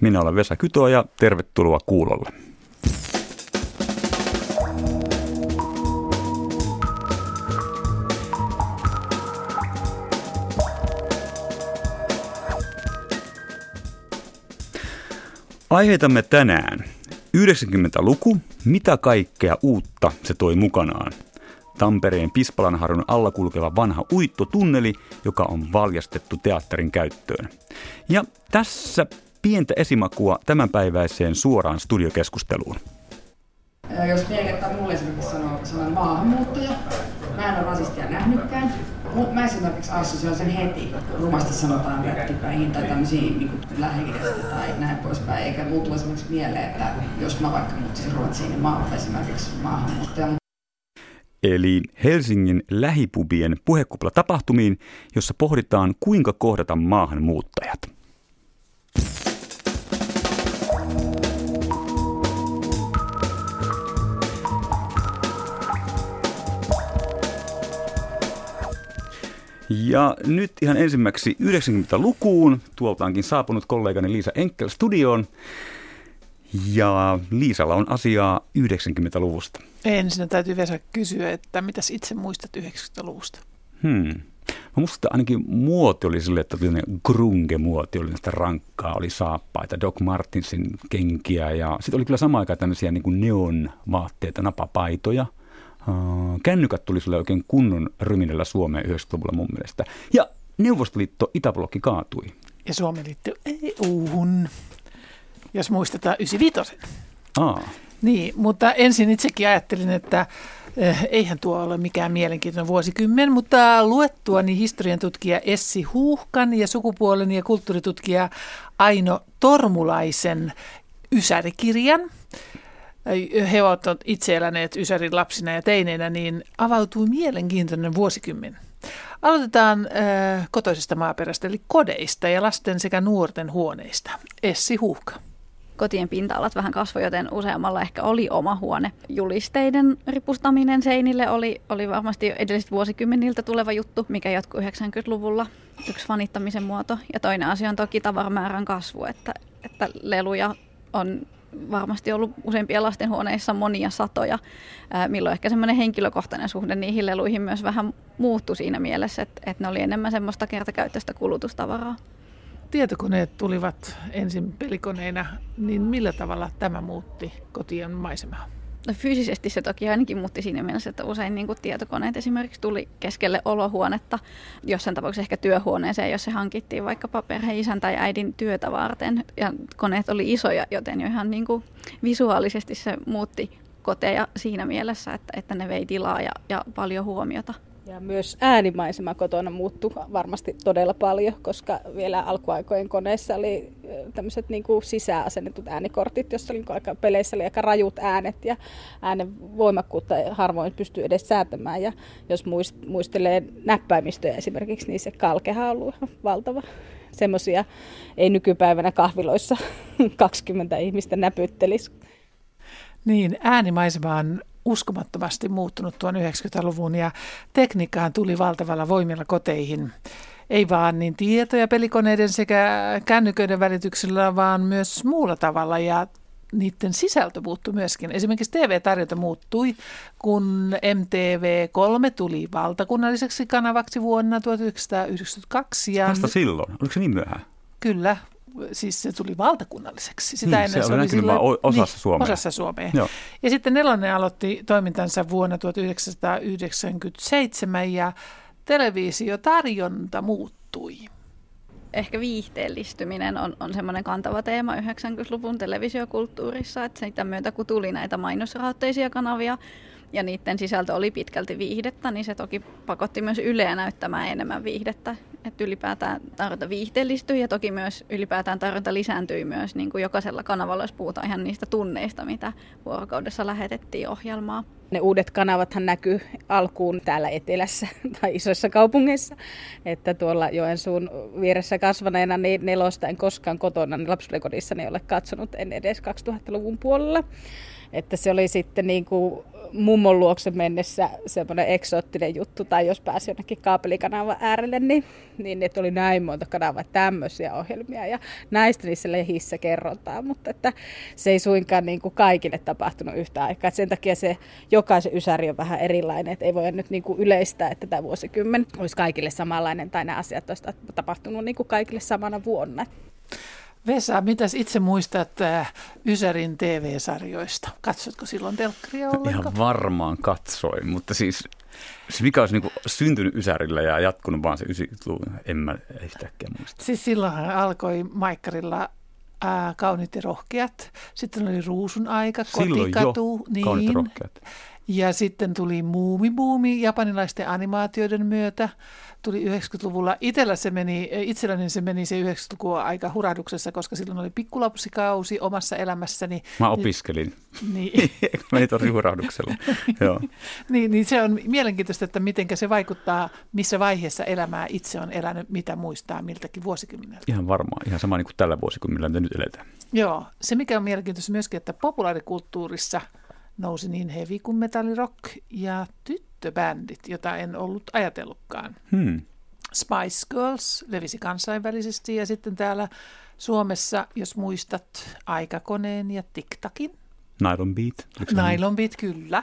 Minä olen Vesa Kyto ja tervetuloa kuulolle. Aiheitamme tänään 90-luku, mitä kaikkea uutta se toi mukanaan. Tampereen Pispalanharjun alla kulkeva vanha uittotunneli, joka on valjastettu teatterin käyttöön. Ja tässä pientä esimakua tämänpäiväiseen suoraan studiokeskusteluun. Jos pelkästään mulle esimerkiksi sanoo sanan maahanmuuttaja, mä en ole rasistia nähnytkään, mutta mä esimerkiksi assosioin sen heti, rumasti sanotaan rättipäihin tai tämmöisiin niin lähikidestä tai näin poispäin. Eikä mulla tule esimerkiksi mieleen, että jos mä vaikka muuttaisin Ruotsiin, niin mä olen esimerkiksi maahanmuuttaja. Eli Helsingin lähipubien puhekupla tapahtumiin, jossa pohditaan kuinka kohdata maahanmuuttajat. Ja nyt ihan ensimmäksi 90-lukuun. Tuolta onkin saapunut kollegani Liisa Enkel studioon. Ja Liisalla on asiaa 90-luvusta. Ensin täytyy Vesa kysyä, että mitäs itse muistat 90-luvusta? Hmm. Mä muistan, että ainakin muoti oli sille, että oli grunge-muoti, oli sitä rankkaa, oli saappaita, Doc Martinsin kenkiä ja sitten oli kyllä samaan aikaan tämmöisiä niin neon vaatteita, napapaitoja – kännykät tuli sille oikein kunnon ryminällä Suomeen 90-luvulla mun mielestä. Ja Neuvostoliitto Itäblokki kaatui. Ja Suomi liittyi EU-hun, jos muistetaan 95. Aa. Niin, mutta ensin itsekin ajattelin, että eh, eihän tuo ole mikään mielenkiintoinen vuosikymmen, mutta luettuani historian tutkija Essi Huuhkan ja sukupuolen ja kulttuuritutkija Aino Tormulaisen Ysärikirjan, he ovat itse eläneet Ysärin lapsina ja teineinä, niin avautui mielenkiintoinen vuosikymmen. Aloitetaan äh, kotoisesta maaperästä, eli kodeista ja lasten sekä nuorten huoneista. Essi Huuhka. Kotien pinta-alat vähän kasvoi, joten useammalla ehkä oli oma huone. Julisteiden ripustaminen seinille oli, oli varmasti edelliset vuosikymmeniltä tuleva juttu, mikä jatkui 90-luvulla. Yksi fanittamisen muoto. Ja toinen asia on toki tavaramäärän kasvu, että, että leluja on varmasti ollut useimpia lastenhuoneissa monia satoja, milloin ehkä semmoinen henkilökohtainen suhde niihin leluihin myös vähän muuttui siinä mielessä, että, että ne oli enemmän semmoista kertakäyttöistä kulutustavaraa. Tietokoneet tulivat ensin pelikoneina, niin millä tavalla tämä muutti kotien maisemaa? No fyysisesti se toki ainakin muutti siinä mielessä, että usein niin tietokoneet esimerkiksi tuli keskelle olohuonetta, jossain tapauksessa ehkä työhuoneeseen, jos se hankittiin vaikkapa perheen isän tai äidin työtä varten. Ja koneet oli isoja, joten jo ihan niin kuin visuaalisesti se muutti koteja siinä mielessä, että, että ne vei tilaa ja, ja paljon huomiota. Ja myös äänimaisema kotona muuttui varmasti todella paljon, koska vielä alkuaikojen koneessa oli tämmöiset niin kuin sisäasennetut äänikortit, jossa oli aika, peleissä oli aika rajut äänet ja äänen voimakkuutta harvoin pystyy edes säätämään. Ja jos muistelee näppäimistöjä esimerkiksi, niin se kalkeha on ollut valtava. Semmoisia ei nykypäivänä kahviloissa 20 ihmistä näpyttelisi. Niin, äänimaisema on uskomattomasti muuttunut tuon 90-luvun ja tekniikkaan tuli valtavalla voimilla koteihin. Ei vaan niin tietoja pelikoneiden sekä kännyköiden välityksellä, vaan myös muulla tavalla ja niiden sisältö muuttui myöskin. Esimerkiksi TV-tarjonta muuttui, kun MTV3 tuli valtakunnalliseksi kanavaksi vuonna 1992. Ja Vasta silloin? Oliko se niin myöhään? Kyllä, siis se tuli valtakunnalliseksi. Sitä hmm, ennen se, se oli sille, osassa niin, Suomea. Osassa Suomea. Joo. Ja sitten Nelonen aloitti toimintansa vuonna 1997 ja televisiotarjonta muuttui. Ehkä viihteellistyminen on, on semmoinen kantava teema 90-luvun televisiokulttuurissa, että sitä myötä kun tuli näitä mainosrahoitteisia kanavia, ja niiden sisältö oli pitkälti viihdettä, niin se toki pakotti myös Yleä näyttämään enemmän viihdettä. Että ylipäätään tarjonta viihteellistyi ja toki myös ylipäätään tarjonta lisääntyi myös niin kuin jokaisella kanavalla, jos puhutaan ihan niistä tunneista, mitä vuorokaudessa lähetettiin ohjelmaa. Ne uudet kanavathan näkyy alkuun täällä etelässä tai isoissa kaupungeissa. Että tuolla Joensuun vieressä kasvaneena niin nelosta en koskaan kotona niin lapsuudenkodissa ne ole katsonut en edes 2000-luvun puolella. Että se oli sitten niin kuin mummon luokse mennessä semmoinen eksoottinen juttu, tai jos pääsi jonnekin kaapelikanavan äärelle, niin, niin että oli näin monta kanavaa tämmöisiä ohjelmia, ja näistä niissä lehissä kerrotaan, mutta että se ei suinkaan niin kuin kaikille tapahtunut yhtä aikaa. Sen takia se jokaisen ysäri on vähän erilainen, että ei voi nyt niin kuin yleistää, että tämä vuosikymmen olisi kaikille samanlainen, tai nämä asiat olisi tapahtunut niin kuin kaikille samana vuonna. Vesa, mitäs itse muistat äh, Ysärin TV-sarjoista? Katsotko silloin telkkaria ollenkaan? Ihan varmaan katsoin, mutta siis se vika olisi niin syntynyt Ysärillä ja jatkunut vaan se 90-luvun, en mä yhtäkkiä muista. Siis silloinhan alkoi Maikkarilla ää, äh, Kauniit ja rohkeat, sitten oli Ruusun aika, Silloin Kotikatu. jo, niin. ja rohkeat. Ja sitten tuli Muumibuumi japanilaisten animaatioiden myötä tuli 90-luvulla. Itellä se meni, itselläni se meni se 90-lukua aika hurahduksessa, koska silloin oli pikkulapsikausi omassa elämässäni. Mä opiskelin. Niin. meni tosi hurahduksella. Joo. niin, niin se on mielenkiintoista, että miten se vaikuttaa, missä vaiheessa elämää itse on elänyt, mitä muistaa miltäkin vuosikymmeneltä. Ihan varmaan, ihan sama niin kuin tällä vuosikymmenellä, mitä nyt eletään. Joo, se mikä on mielenkiintoista myöskin, että populaarikulttuurissa nousi niin heavy kuin metallirock ja tyttö tyttöbändit, jota en ollut ajatellutkaan. Hmm. Spice Girls levisi kansainvälisesti ja sitten täällä Suomessa, jos muistat, Aikakoneen ja TikTakin. Nylon Beat. Nylon Beat, kyllä.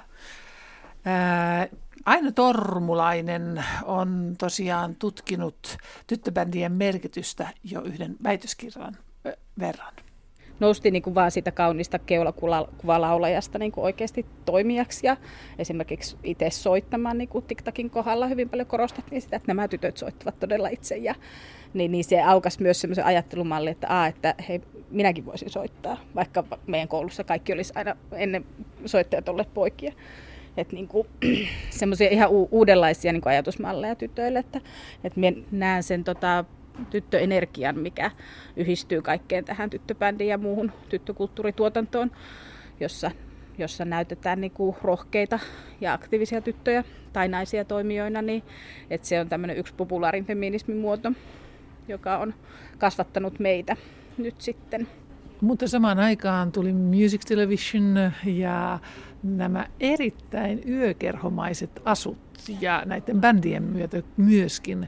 Ää, Aino Tormulainen on tosiaan tutkinut tyttöbändien merkitystä jo yhden väitöskirjan verran noustiin niin kuin vaan siitä kaunista keulakuvalaulajasta niin kuin oikeasti toimijaksi ja esimerkiksi itse soittamaan niin kuin TikTokin kohdalla hyvin paljon korostettiin sitä, että nämä tytöt soittavat todella itse ja niin, niin se aukas myös semmoisen ajattelumalli, että, a, että hei, minäkin voisin soittaa, vaikka meidän koulussa kaikki olisi aina ennen soittajat olleet poikia. Että niin semmoisia ihan uudenlaisia niin kuin ajatusmalleja tytöille, että, että näen sen tota, tyttöenergian, mikä yhdistyy kaikkeen tähän tyttöbändiin ja muuhun tyttökulttuurituotantoon, jossa, jossa näytetään niin kuin rohkeita ja aktiivisia tyttöjä tai naisia toimijoina, niin että se on tämmöinen yksi populaarin feminismin muoto, joka on kasvattanut meitä nyt sitten. Mutta samaan aikaan tuli Music Television ja nämä erittäin yökerhomaiset asut ja näiden bändien myötä myöskin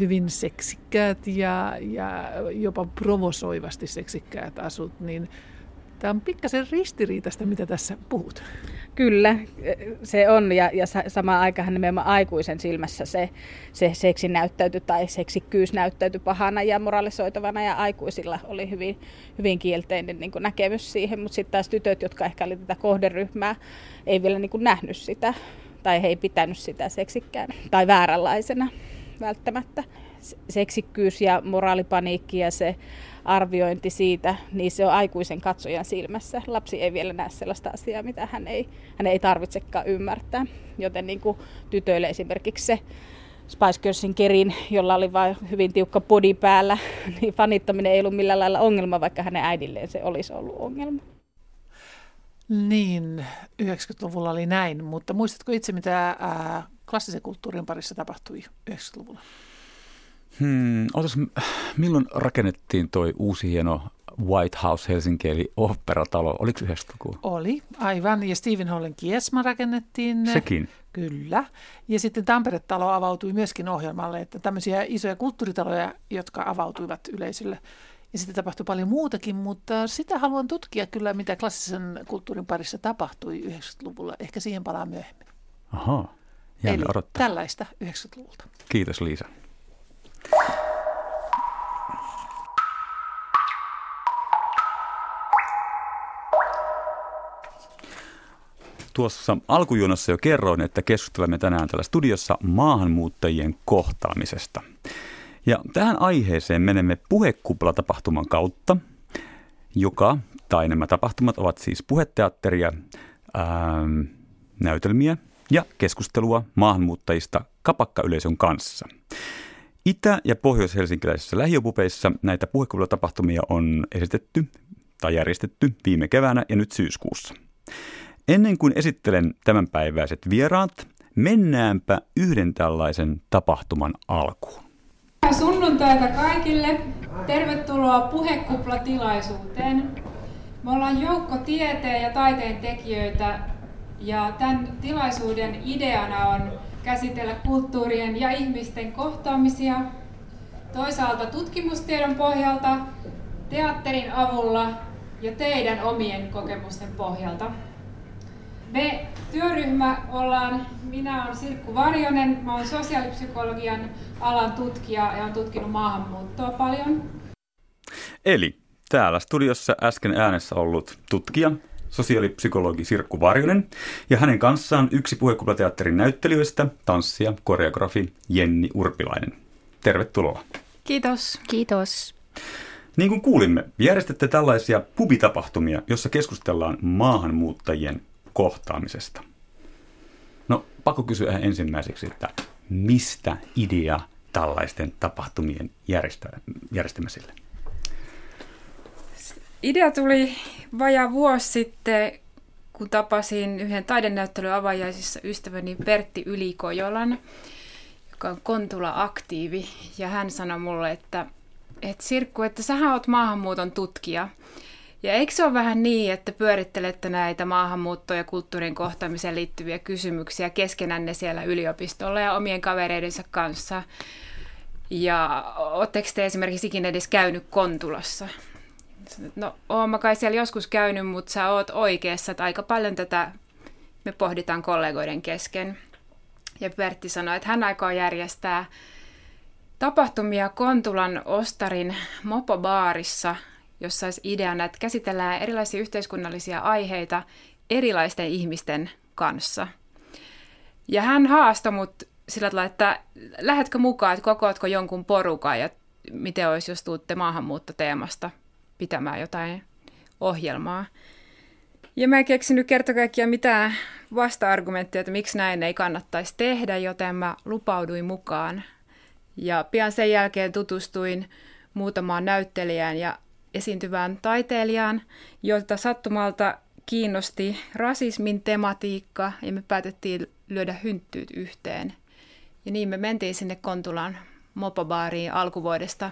hyvin seksikkäät ja, ja jopa provosoivasti seksikkäät asut, niin tämä on pikkasen ristiriitaista, mitä tässä puhut. Kyllä, se on ja, ja samaan aikaan nimenomaan aikuisen silmässä se, se seksi näyttäytyi tai seksikkyys näyttäytyi pahana ja moralisoitavana ja aikuisilla oli hyvin, hyvin kielteinen niin kuin näkemys siihen, mutta sitten taas tytöt, jotka ehkä oli tätä kohderyhmää, ei vielä niin kuin nähnyt sitä tai he ei pitänyt sitä seksikkään tai vääränlaisena välttämättä. Seksikkyys ja moraalipaniikki ja se arviointi siitä, niin se on aikuisen katsojan silmässä. Lapsi ei vielä näe sellaista asiaa, mitä hän ei, hän ei tarvitsekaan ymmärtää. Joten niin kuin tytöille esimerkiksi se Spice Girlsin kerin, jolla oli vain hyvin tiukka body päällä, niin fanittaminen ei ollut millään lailla ongelma, vaikka hänen äidilleen se olisi ollut ongelma. Niin, 90-luvulla oli näin, mutta muistatko itse, mitä klassisen kulttuurin parissa tapahtui 90-luvulla? Hmm, otas, milloin rakennettiin toi uusi hieno White House Helsinki, eli operatalo? Oliko 90-lukua? Oli, aivan. Ja Stephen Hallen Kiesma rakennettiin. Sekin? Kyllä. Ja sitten Tampere-talo avautui myöskin ohjelmalle, että tämmöisiä isoja kulttuuritaloja, jotka avautuivat yleisölle. Ja sitten tapahtui paljon muutakin, mutta sitä haluan tutkia kyllä, mitä klassisen kulttuurin parissa tapahtui 90-luvulla. Ehkä siihen palaa myöhemmin. Ahaa. Eli odottaa. tällaista 90-luvulta. Kiitos Liisa. Tuossa alkujuonassa jo kerroin, että keskustelemme tänään täällä studiossa maahanmuuttajien kohtaamisesta. Ja tähän aiheeseen menemme puhekupla-tapahtuman kautta, joka, tai nämä tapahtumat ovat siis puheteatteria, ää, näytelmiä ja keskustelua maahanmuuttajista kapakkayleisön kanssa. Itä- ja pohjois-helsinkiläisissä lähiöpupeissa näitä puhekuvilla on esitetty tai järjestetty viime keväänä ja nyt syyskuussa. Ennen kuin esittelen tämänpäiväiset vieraat, mennäänpä yhden tällaisen tapahtuman alkuun. Sunnuntaita kaikille. Tervetuloa puhekuplatilaisuuteen. Me ollaan joukko tieteen ja taiteen tekijöitä Ja tämän tilaisuuden ideana on käsitellä kulttuurien ja ihmisten kohtaamisia toisaalta tutkimustiedon pohjalta, teatterin avulla ja teidän omien kokemusten pohjalta. Me työryhmä ollaan, minä olen Sirkku Varjonen, mä olen sosiaalipsykologian alan tutkija ja olen tutkinut maahanmuuttoa paljon. Eli täällä studiossa äsken äänessä ollut tutkija, sosiaalipsykologi Sirkku Varjonen ja hänen kanssaan yksi puhekuplateatterin näyttelijöistä, tanssija, koreografi Jenni Urpilainen. Tervetuloa. Kiitos. Kiitos. Niin kuin kuulimme, järjestätte tällaisia pubitapahtumia, jossa keskustellaan maahanmuuttajien kohtaamisesta. No, pakko kysyä ensimmäiseksi, että mistä idea tällaisten tapahtumien järjestä, järjestämiselle? Idea tuli vajaa vuosi sitten, kun tapasin yhden taidenäyttelyn avajaisissa ystäväni Pertti Ylikojolan, joka on Kontula-aktiivi. Ja hän sanoi mulle, että, että Sirkku, että sähän oot maahanmuuton tutkija. Ja eikö se ole vähän niin, että pyörittelette näitä maahanmuuttoon ja kulttuurin kohtaamiseen liittyviä kysymyksiä keskenänne siellä yliopistolla ja omien kavereidensa kanssa? Ja oletteko te esimerkiksi ikinä edes käynyt Kontulassa? No, oon mä kai siellä joskus käynyt, mutta sä oot oikeassa, että aika paljon tätä me pohditaan kollegoiden kesken. Ja Pertti sanoi, että hän aikoo järjestää tapahtumia Kontulan Ostarin mopobaarissa, jossa olisi ideana, että käsitellään erilaisia yhteiskunnallisia aiheita erilaisten ihmisten kanssa. Ja hän haastoi mut sillä tavalla, että lähetkö mukaan, että kokoatko jonkun porukan ja miten olisi, jos tuutte maahanmuuttoteemasta pitämään jotain ohjelmaa. Ja mä en keksinyt kerta kaikkiaan mitään vasta-argumenttia, että miksi näin ei kannattaisi tehdä, joten mä lupauduin mukaan. Ja pian sen jälkeen tutustuin muutamaan näyttelijään ja esiintyvään taiteilijaan, jota sattumalta kiinnosti rasismin tematiikka ja me päätettiin lyödä hynttyyt yhteen. Ja niin me mentiin sinne Kontulan mopobaariin alkuvuodesta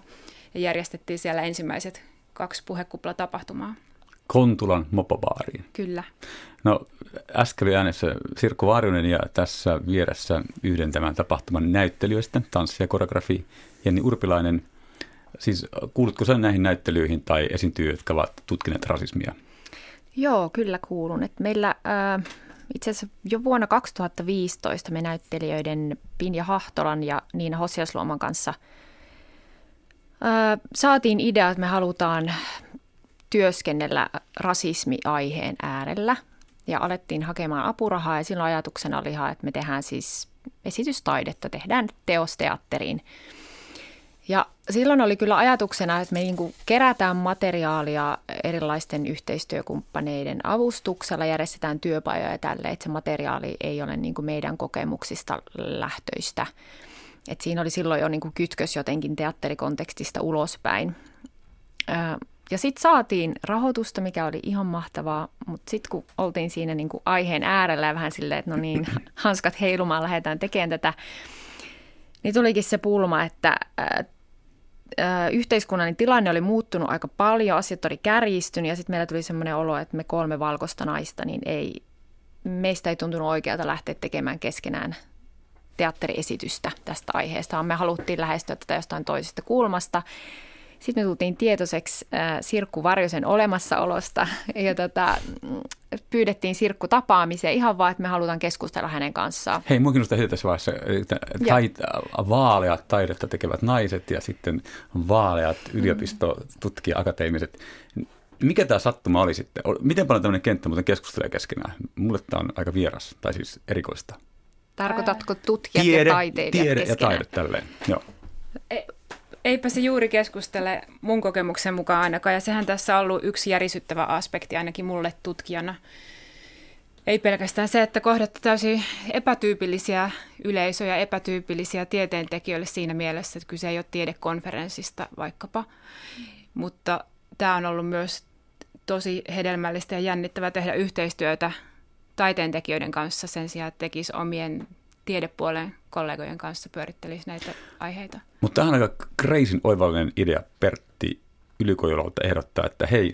ja järjestettiin siellä ensimmäiset kaksi puhekuplatapahtumaa. Kontulan mopobaariin. Kyllä. No äsken oli äänessä Sirkku Varjonen ja tässä vieressä yhden tämän tapahtuman näyttelijöistä, tanssi ja koreografi Jenni Urpilainen. Siis kuulutko sen näihin näyttelyihin tai esiintyjiä, jotka ovat tutkineet rasismia? Joo, kyllä kuulun. Et meillä äh, itse asiassa jo vuonna 2015 me näyttelijöiden Pinja Hahtolan ja Niina Hosiasluoman kanssa – saatiin idea, että me halutaan työskennellä rasismiaiheen äärellä ja alettiin hakemaan apurahaa ja silloin ajatuksena oli että me tehdään siis esitystaidetta, tehdään teosteatteriin. Ja silloin oli kyllä ajatuksena, että me niin kerätään materiaalia erilaisten yhteistyökumppaneiden avustuksella, järjestetään työpajoja tälle, että se materiaali ei ole niin meidän kokemuksista lähtöistä. Et siinä oli silloin jo niin kuin kytkös jotenkin teatterikontekstista ulospäin. Ja sitten saatiin rahoitusta, mikä oli ihan mahtavaa, mutta sitten kun oltiin siinä niin kuin aiheen äärellä ja vähän silleen, että no niin, hanskat heilumaan lähdetään tekemään tätä, niin tulikin se pulma, että yhteiskunnan tilanne oli muuttunut aika paljon, asiat oli kärjistynyt ja sitten meillä tuli semmoinen olo, että me kolme valkoista naista, niin ei, meistä ei tuntunut oikealta lähteä tekemään keskenään teatteriesitystä tästä aiheesta, vaan me haluttiin lähestyä tätä jostain toisesta kulmasta. Sitten me tultiin tietoiseksi äh, Sirkku Varjosen olemassaolosta ja tota, pyydettiin Sirkku tapaamiseen ihan vaan, että me halutaan keskustella hänen kanssaan. Hei, minua kiinnostaa tässä vaiheessa, että tait, vaaleat taidetta tekevät naiset ja sitten vaaleat yliopistotutkija akateemiset. Mikä tämä sattuma oli sitten? Miten paljon tämmöinen kenttä muuten keskustelee keskenään? Mulle tämä on aika vieras, tai siis erikoista. Tarkoitatko tutkijat tiede, ja taiteilijat Tiede keskenään? ja taide tälleen, joo. E, eipä se juuri keskustele mun kokemuksen mukaan ainakaan, ja sehän tässä on ollut yksi järisyttävä aspekti ainakin mulle tutkijana. Ei pelkästään se, että kohdatte täysin epätyypillisiä yleisöjä, epätyypillisiä tieteentekijöille siinä mielessä, että kyse ei ole tiedekonferenssista vaikkapa, mutta tämä on ollut myös tosi hedelmällistä ja jännittävää tehdä yhteistyötä taiteentekijöiden kanssa sen sijaan, että tekisi omien tiedepuolen kollegojen kanssa pyörittelisi näitä aiheita. Mutta tähän on aika kreisin oivallinen idea Pertti Ylikojolalta ehdottaa, että hei,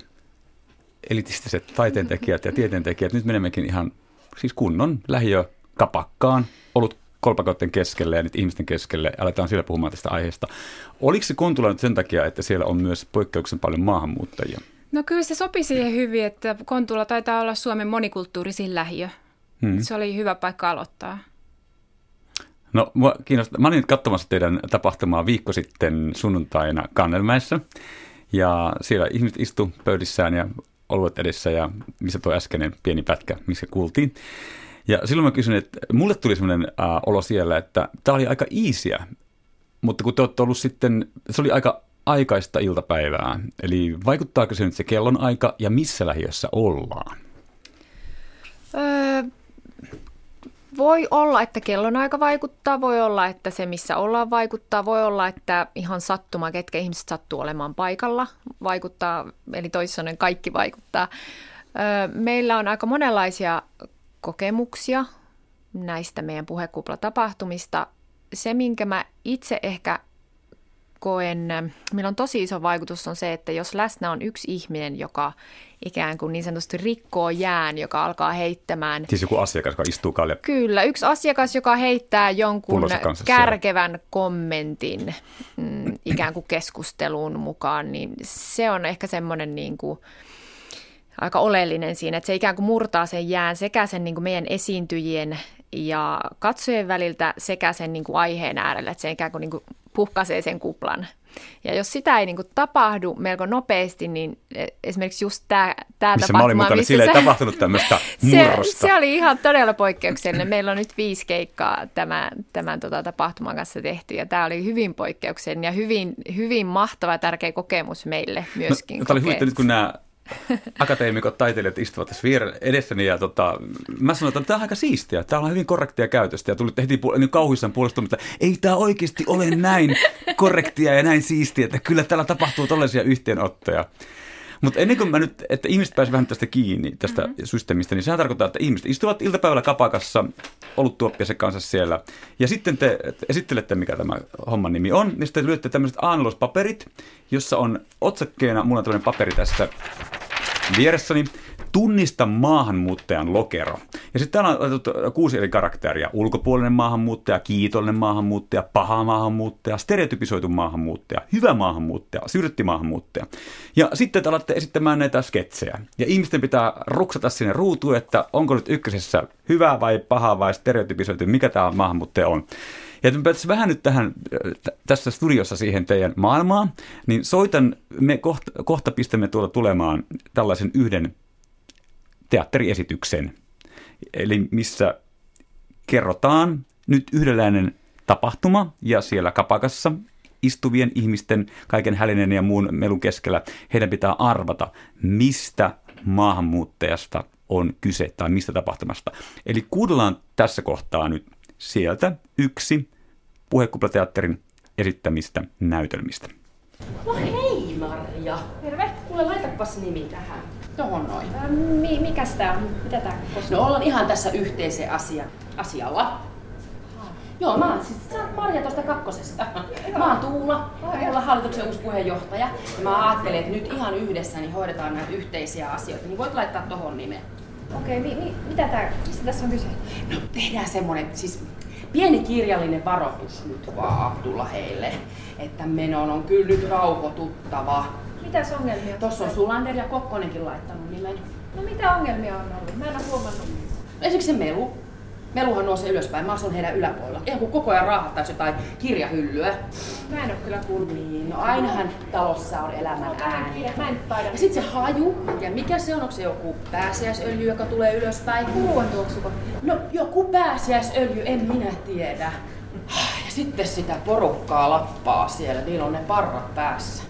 elitistiset taiteentekijät ja tieteentekijät, nyt menemmekin ihan siis kunnon lähiö kapakkaan, ollut kolpakoiden keskelle ja nyt ihmisten keskelle, aletaan siellä puhumaan tästä aiheesta. Oliko se Kontula nyt sen takia, että siellä on myös poikkeuksen paljon maahanmuuttajia? No kyllä se sopi siihen hyvin, että Kontula taitaa olla Suomen monikulttuurisin lähiö. Hmm. Se oli hyvä paikka aloittaa. No, mua kiinnostaa. Mä olin nyt katsomassa teidän tapahtumaa viikko sitten sunnuntaina Kannelmäessä. Ja siellä ihmiset istu pöydissään ja oluet edessä ja missä tuo äskeinen pieni pätkä, missä kuultiin. Ja silloin mä kysyin, että mulle tuli sellainen äh, olo siellä, että tämä oli aika iisiä, mutta kun te olette ollut sitten, se oli aika aikaista iltapäivää. Eli vaikuttaako se nyt se kellon aika ja missä lähiössä ollaan? Öö, voi olla, että kellonaika vaikuttaa, voi olla, että se missä ollaan vaikuttaa, voi olla, että ihan sattuma, ketkä ihmiset sattuu olemaan paikalla, vaikuttaa, eli toisin kaikki vaikuttaa. Meillä on aika monenlaisia kokemuksia näistä meidän puhekuplatapahtumista. Se, minkä mä itse ehkä koen, millä on tosi iso vaikutus, on se, että jos läsnä on yksi ihminen, joka ikään kuin niin sanotusti rikkoo jään, joka alkaa heittämään. Siis joku asiakas, joka istuu kalja. Kyllä, yksi asiakas, joka heittää jonkun kärkevän siellä. kommentin mm, ikään kuin keskusteluun mukaan, niin se on ehkä semmoinen niin kuin, aika oleellinen siinä, että se ikään kuin murtaa sen jään sekä sen niin kuin meidän esiintyjien ja katsojien väliltä sekä sen niin kuin aiheen äärellä, että se ikään kuin, niin kuin puhkaisee sen kuplan. Ja jos sitä ei niin kuin tapahdu melko nopeasti, niin e, esimerkiksi just tämä, tämä missä tapahtuma, mä olin mukana, missä sillä ei tapahtunut tämmöistä murrosta. Se, se oli ihan todella poikkeuksellinen. Meillä on nyt viisi keikkaa tämän, tämän tota, tapahtuman kanssa tehty, ja tämä oli hyvin poikkeuksellinen ja hyvin, hyvin mahtava ja tärkeä kokemus meille myöskin. No, tämä oli hyvin, nyt kun nämä akateemikot, taiteilijat istuvat tässä vieressä edessäni ja tota, mä sanoin, että tämä on aika siistiä, täällä on hyvin korrektia käytöstä ja tulitte heti niin kauhuissaan puolesta, että ei tämä oikeasti ole näin korrektia ja näin siistiä, että kyllä täällä tapahtuu tällaisia yhteenottoja. Mutta ennen kuin mä nyt, että ihmiset pääsivät vähän tästä kiinni, tästä mm-hmm. systeemistä, niin sehän tarkoittaa, että ihmiset istuvat iltapäivällä kapakassa oluttuoppiensa kanssa siellä. Ja sitten te esittelette, mikä tämä homman nimi on, niin sitten lyötte tämmöiset aannospaperit, jossa on otsakkeena, mulla on tämmöinen paperi tässä vieressäni, Tunnista maahanmuuttajan lokero. Ja sitten täällä on otettu kuusi eri karakteria. Ulkopuolinen maahanmuuttaja, kiitollinen maahanmuuttaja, paha maahanmuuttaja, stereotypisoitu maahanmuuttaja, hyvä maahanmuuttaja, syrtti maahanmuuttaja. Ja sitten te alatte esittämään näitä sketsejä. Ja ihmisten pitää ruksata sinne ruutuun, että onko nyt ykkösessä hyvä vai paha vai stereotypisoitu, mikä tämä maahanmuuttaja on. Ja että vähän nyt tähän, tässä studiossa siihen teidän maailmaan, niin soitan, me kohta, kohta pistämme tuolla tulemaan tällaisen yhden teatteriesityksen, eli missä kerrotaan nyt yhdenlainen tapahtuma ja siellä kapakassa istuvien ihmisten kaiken hälinen ja muun melun keskellä heidän pitää arvata, mistä maahanmuuttajasta on kyse tai mistä tapahtumasta. Eli kuudellaan tässä kohtaa nyt sieltä yksi puhekuplateatterin esittämistä näytelmistä. No hei Marja! Terve! Kuule, laitapas nimi tähän. Tohon noin. Ää, mi- mikäs tää on? Mitä tää koskee? No ollaan ihan tässä yhteisen asia, asialla. Joo, mä oon siis, sä oot Marja tuosta kakkosesta. Mä oon Tuula, Tuula hallituksen uusi puheenjohtaja. Ja mä ajattelin, että nyt ihan yhdessä niin hoidetaan näitä yhteisiä asioita. Niin voit laittaa tohon nimen. Okei, mi- mi- mitä tää, mistä tässä on kyse? No tehdään semmonen, siis pieni kirjallinen varoitus nyt vaan Abdulla heille, että menon on kyllä nyt rauhoituttava. Mitäs ongelmia? Tuossa on Sulander ja Kokkonenkin laittanut nimen. No mitä ongelmia on ollut? Mä en ole huomannut. Esimerkiksi se melu. Meluhan nousee ylöspäin, mä asun heidän yläpuolella. Ihan kuin koko ajan raahattaisi jotain kirjahyllyä. Mä en ole kyllä kuullut. Niin, no ainahan talossa on elämän No, ääni. Mä en taida. Ja sitten se haju, ja mikä se on? Onko se joku pääsiäisöljy, joka tulee ylöspäin? Ruoan tuoksuko? No joku pääsiäisöljy, en minä tiedä. Ja sitten sitä porukkaa lappaa siellä, niillä on ne parrat päässä.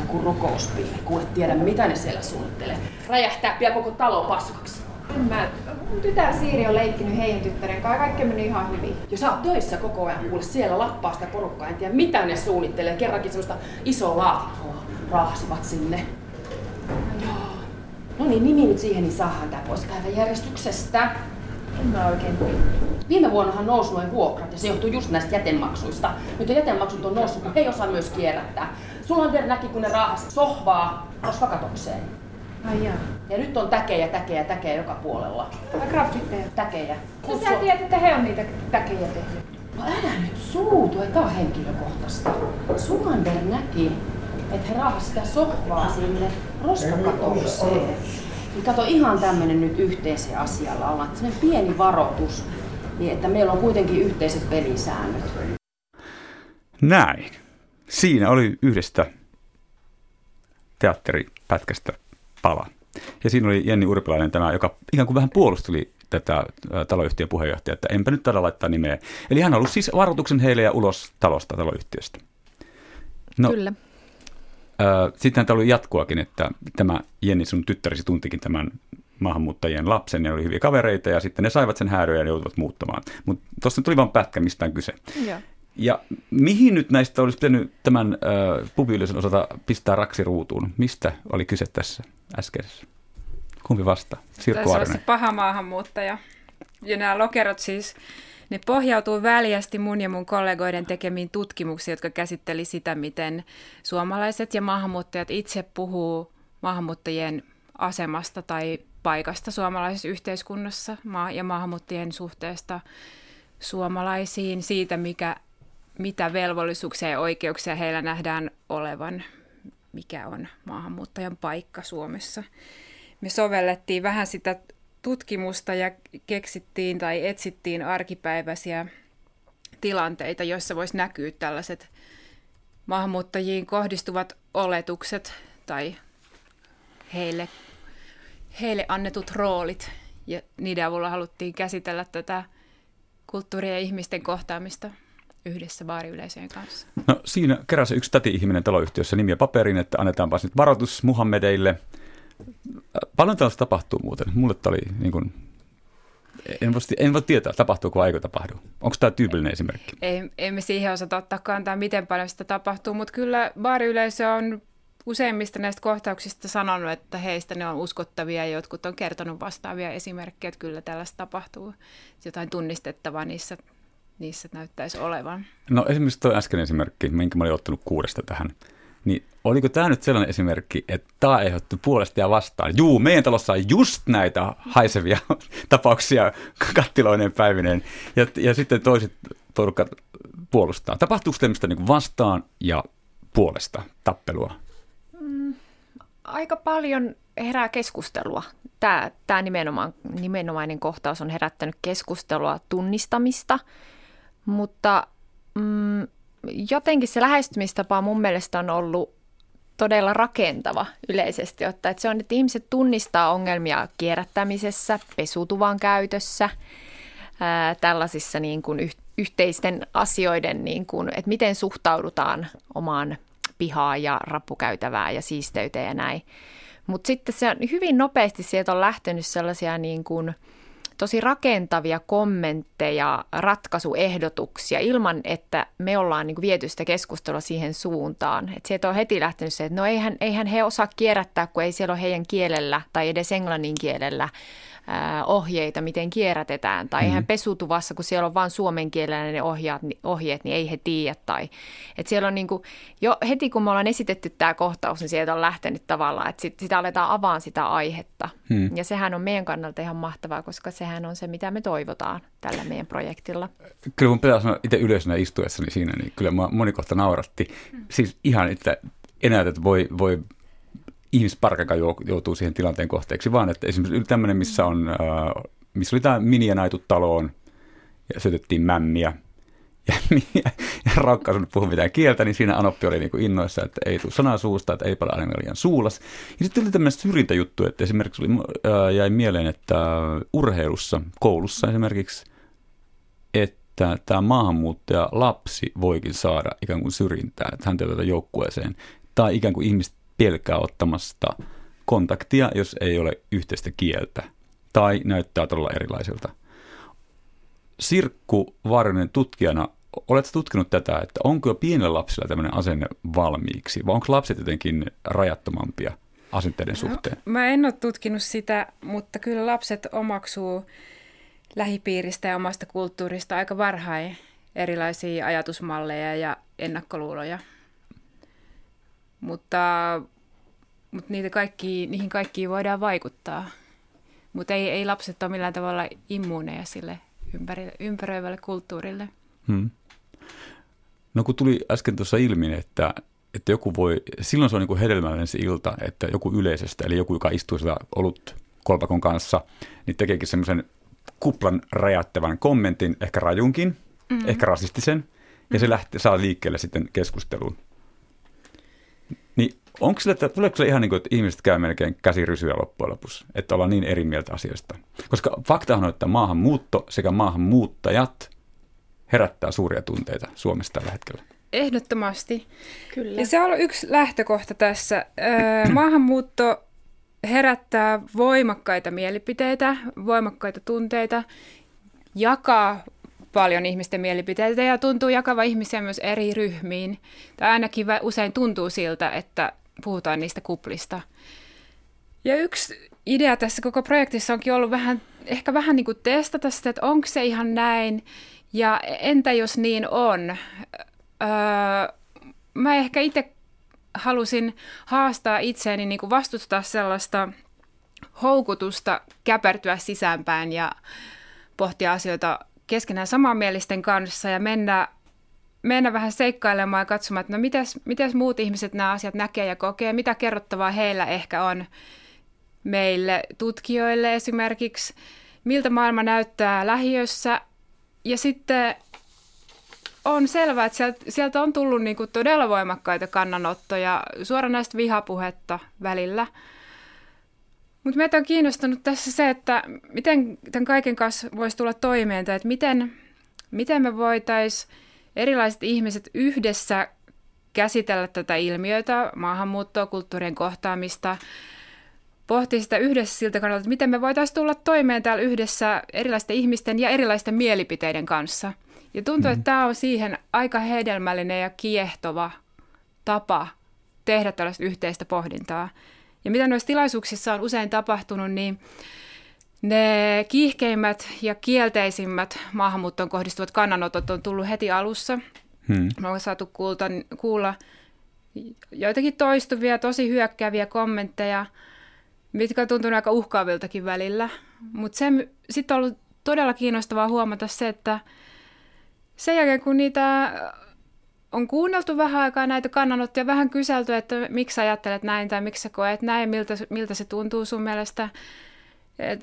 Joku rukouspiiri, kuule tiedä mitä ne siellä suunnittelee. Räjähtää pian koko talo paskaksi. Mä. Mun tytär Siiri on leikkinyt heidän tyttären kanssa. Kaikki meni ihan hyvin. Ja sä oot töissä koko ajan, kuule siellä lappaa sitä porukkaa, en tiedä mitä ne suunnittelee. Kerrankin semmoista isoa laatikkoa raahsivat sinne. No niin, nimi nyt siihen, niin saadaan tää pois päiväjärjestyksestä. En mä oikein. Viime vuonnahan nousi noin vuokrat ja se johtuu just näistä jätemaksuista. Nyt jätemaksut on noussut, kun he ei osaa myös kierrättää. Sulla on näki, kun ne raahas sohvaa rosvakatokseen. Ai jaa. Ja nyt on täkejä, täkejä, täkejä joka puolella. Vai graffitteja? Täkejä. No sä tiedät, että he on niitä täkejä tehnyt. No älä nyt suutu, ei tää on henkilökohtaista. Suander näki, että he raahas sitä sohvaa sinne roskakatokseen. Niin kato, ihan tämmönen nyt yhteisen asialla ollaan. Sellainen pieni varoitus, niin että meillä on kuitenkin yhteiset pelisäännöt. Näin. Siinä oli yhdestä teatteripätkästä pala. Ja siinä oli Jenni Urpilainen tämä, joka ikään kuin vähän puolusteli tätä taloyhtiön puheenjohtajaa, että enpä nyt taida laittaa nimeä. Eli hän on ollut siis varoituksen heille ja ulos talosta taloyhtiöstä. No. Kyllä. Ä, sitten täällä oli jatkuakin, että tämä Jenni, sun tyttärisi tuntikin tämän maahanmuuttajien lapsen, ja oli hyviä kavereita, ja sitten ne saivat sen hääryä ja ne joutuvat muuttamaan. Mutta tuossa tuli vain pätkä, mistä on kyse. Joo. Ja mihin nyt näistä olisi pitänyt tämän äh, pubiyleisön osalta pistää raksi ruutuun? Mistä oli kyse tässä äskeisessä? Kumpi vastaa? Sirkku Taisi olla se paha maahanmuuttaja. Ja nämä lokerot siis, ne pohjautuu väljästi mun ja mun kollegoiden tekemiin tutkimuksiin, jotka käsitteli sitä, miten suomalaiset ja maahanmuuttajat itse puhuu maahanmuuttajien asemasta tai paikasta suomalaisessa yhteiskunnassa ja maahanmuuttajien suhteesta suomalaisiin, siitä mikä, mitä velvollisuuksia ja oikeuksia heillä nähdään olevan, mikä on maahanmuuttajan paikka Suomessa. Me sovellettiin vähän sitä tutkimusta ja keksittiin tai etsittiin arkipäiväisiä tilanteita, joissa voisi näkyä tällaiset maahanmuuttajiin kohdistuvat oletukset tai heille, heille annetut roolit. Ja niiden avulla haluttiin käsitellä tätä kulttuuria ja ihmisten kohtaamista yhdessä baariyleisöjen kanssa. No siinä keräsi yksi täti-ihminen taloyhtiössä nimiä paperiin, että annetaanpa nyt varoitus Muhammedeille. Paljon tällaista tapahtuu muuten. Mulle tämä oli niin kuin, en, voi, en voi tietää, tapahtuuko vai eikö tapahdu. Onko tämä tyypillinen esimerkki? Ei, emme siihen osata ottaa kantaa, miten paljon sitä tapahtuu, mutta kyllä baariyleisö on useimmista näistä kohtauksista sanonut, että heistä ne on uskottavia ja jotkut on kertonut vastaavia esimerkkejä, että kyllä tällaista tapahtuu. Jotain tunnistettavaa niissä, niissä näyttäisi olevan. No esimerkiksi tuo äskeinen esimerkki, minkä mä olin ottanut kuudesta tähän. Niin oliko tämä nyt sellainen esimerkki, että tämä aiheutti puolesta ja vastaan? Juu, meidän talossa on just näitä haisevia tapauksia kattiloinen päivinen. Ja, ja sitten toiset porukat puolustaa. Tapahtuuko tämmöistä niin vastaan ja puolesta tappelua? Aika paljon herää keskustelua. Tämä, tämä nimenomaan, nimenomainen kohtaus on herättänyt keskustelua tunnistamista, mutta mm, jotenkin se lähestymistapa mun mielestä on ollut todella rakentava yleisesti ottaen. Se on, että ihmiset tunnistaa ongelmia kierrättämisessä, pesutuvan käytössä, ää, tällaisissa niin kuin yh, yhteisten asioiden, niin kuin, että miten suhtaudutaan omaan pihaa ja rappukäytävää ja siisteyteen ja näin. Mutta sitten se on hyvin nopeasti sieltä on lähtenyt sellaisia niin kuin tosi rakentavia kommentteja, ratkaisuehdotuksia ilman, että me ollaan niin kuin viety sitä keskustelua siihen suuntaan. Et sieltä on heti lähtenyt se, että no eihän, eihän he osaa kierrättää, kun ei siellä ole heidän kielellä tai edes englannin kielellä ohjeita, miten kierrätetään. Tai mm-hmm. eihän pesutuvassa, kun siellä on vain suomen kielellä ne ohjaat, ohjeet, niin ei he tiedä. Tai, et siellä on niin kuin, jo heti kun me ollaan esitetty tämä kohtaus, niin sieltä on lähtenyt tavallaan, että sit, sitä aletaan avaan sitä aihetta. Hmm. Ja sehän on meidän kannalta ihan mahtavaa, koska sehän on se, mitä me toivotaan tällä meidän projektilla. Kyllä mun pitää sanoa itse yleisönä istuessani siinä, niin kyllä mua moni kohta nauratti. Hmm. Siis ihan, että enää, että voi, voi ihmisparkaka joutuu siihen tilanteen kohteeksi, vaan että esimerkiksi tämmöinen, missä, on, äh, missä oli tämä miniä naitu taloon ja syötettiin mämmiä, ja, ja, Raukka on puhu mitään kieltä, niin siinä Anoppi oli niin innoissa, että ei tule sanaa suusta, että ei paljon aina liian suulas. Ja sitten tuli tämmöinen syrjintäjuttu, että esimerkiksi oli, ää, jäi mieleen, että urheilussa, koulussa esimerkiksi, että tämä maahanmuuttaja lapsi voikin saada ikään kuin syrjintää, että hän tätä joukkueeseen. Tai ikään kuin ihmiset pelkää ottamasta kontaktia, jos ei ole yhteistä kieltä. Tai näyttää todella erilaisilta. Sirkku Vaarinen tutkijana, oletko tutkinut tätä, että onko jo pienellä lapsilla tämmöinen asenne valmiiksi, vai onko lapset jotenkin rajattomampia asenteiden no, suhteen? Mä en ole tutkinut sitä, mutta kyllä lapset omaksuu lähipiiristä ja omasta kulttuurista aika varhain erilaisia ajatusmalleja ja ennakkoluuloja. Mutta mutta niitä kaikki, niihin kaikkiin voidaan vaikuttaa. Mutta ei, ei lapset ole millään tavalla immuuneja sille ympäröivälle kulttuurille. Hmm. No kun tuli äsken tuossa ilmi, että, että joku voi, silloin se on niin kuin hedelmällinen se ilta, että joku yleisöstä, eli joku, joka istuu sitä olut kolpakon kanssa, niin tekeekin semmoisen kuplan räjättävän kommentin, ehkä rajunkin, mm-hmm. ehkä rasistisen, ja se lähtee, saa liikkeelle sitten keskusteluun. Onko sille, että tuleeko se ihan niin kuin, että ihmiset käy melkein käsirysyä loppujen lopuksi, että ollaan niin eri mieltä asioista? Koska faktahan on, että maahanmuutto sekä maahanmuuttajat herättää suuria tunteita Suomessa tällä hetkellä. Ehdottomasti. Kyllä. Ja se on yksi lähtökohta tässä. maahanmuutto herättää voimakkaita mielipiteitä, voimakkaita tunteita, jakaa paljon ihmisten mielipiteitä ja tuntuu jakava ihmisiä myös eri ryhmiin. Tai ainakin usein tuntuu siltä, että puhutaan niistä kuplista. Ja yksi idea tässä koko projektissa onkin ollut vähän, ehkä vähän niin kuin testata sitä, että onko se ihan näin ja entä jos niin on. Öö, mä ehkä itse halusin haastaa itseäni niin kuin vastustaa sellaista houkutusta käpertyä sisäänpäin ja pohtia asioita keskenään samanmielisten kanssa ja mennä, mennä vähän seikkailemaan ja katsomaan, että no mitäs, mitäs muut ihmiset nämä asiat näkee ja kokee, mitä kerrottavaa heillä ehkä on meille tutkijoille esimerkiksi, miltä maailma näyttää lähiössä ja sitten on selvää, että sieltä, on tullut niin kuin todella voimakkaita kannanottoja, suoranaista vihapuhetta välillä. Mutta meitä on kiinnostanut tässä se, että miten tämän kaiken kanssa voisi tulla toimeen, tai että miten, miten me voitaisiin erilaiset ihmiset yhdessä käsitellä tätä ilmiötä, maahanmuuttoa, kulttuurien kohtaamista, pohtia sitä yhdessä siltä kannalta, että miten me voitaisiin tulla toimeen täällä yhdessä erilaisten ihmisten ja erilaisten mielipiteiden kanssa – ja tuntuu, mm. että tämä on siihen aika hedelmällinen ja kiehtova tapa tehdä tällaista yhteistä pohdintaa. Ja mitä noissa tilaisuuksissa on usein tapahtunut, niin ne kiihkeimmät ja kielteisimmät maahanmuuttoon kohdistuvat kannanotot on tullut heti alussa. Hmm. Me on saatu kuulta, kuulla joitakin toistuvia, tosi hyökkääviä kommentteja, mitkä on tuntunut aika uhkaaviltakin välillä. Mutta sitten on ollut todella kiinnostavaa huomata se, että sen jälkeen, kun niitä on kuunneltu vähän aikaa näitä kannanottoja, vähän kyselty, että miksi ajattelet näin tai miksi sä koet näin, miltä, miltä se tuntuu sun mielestä.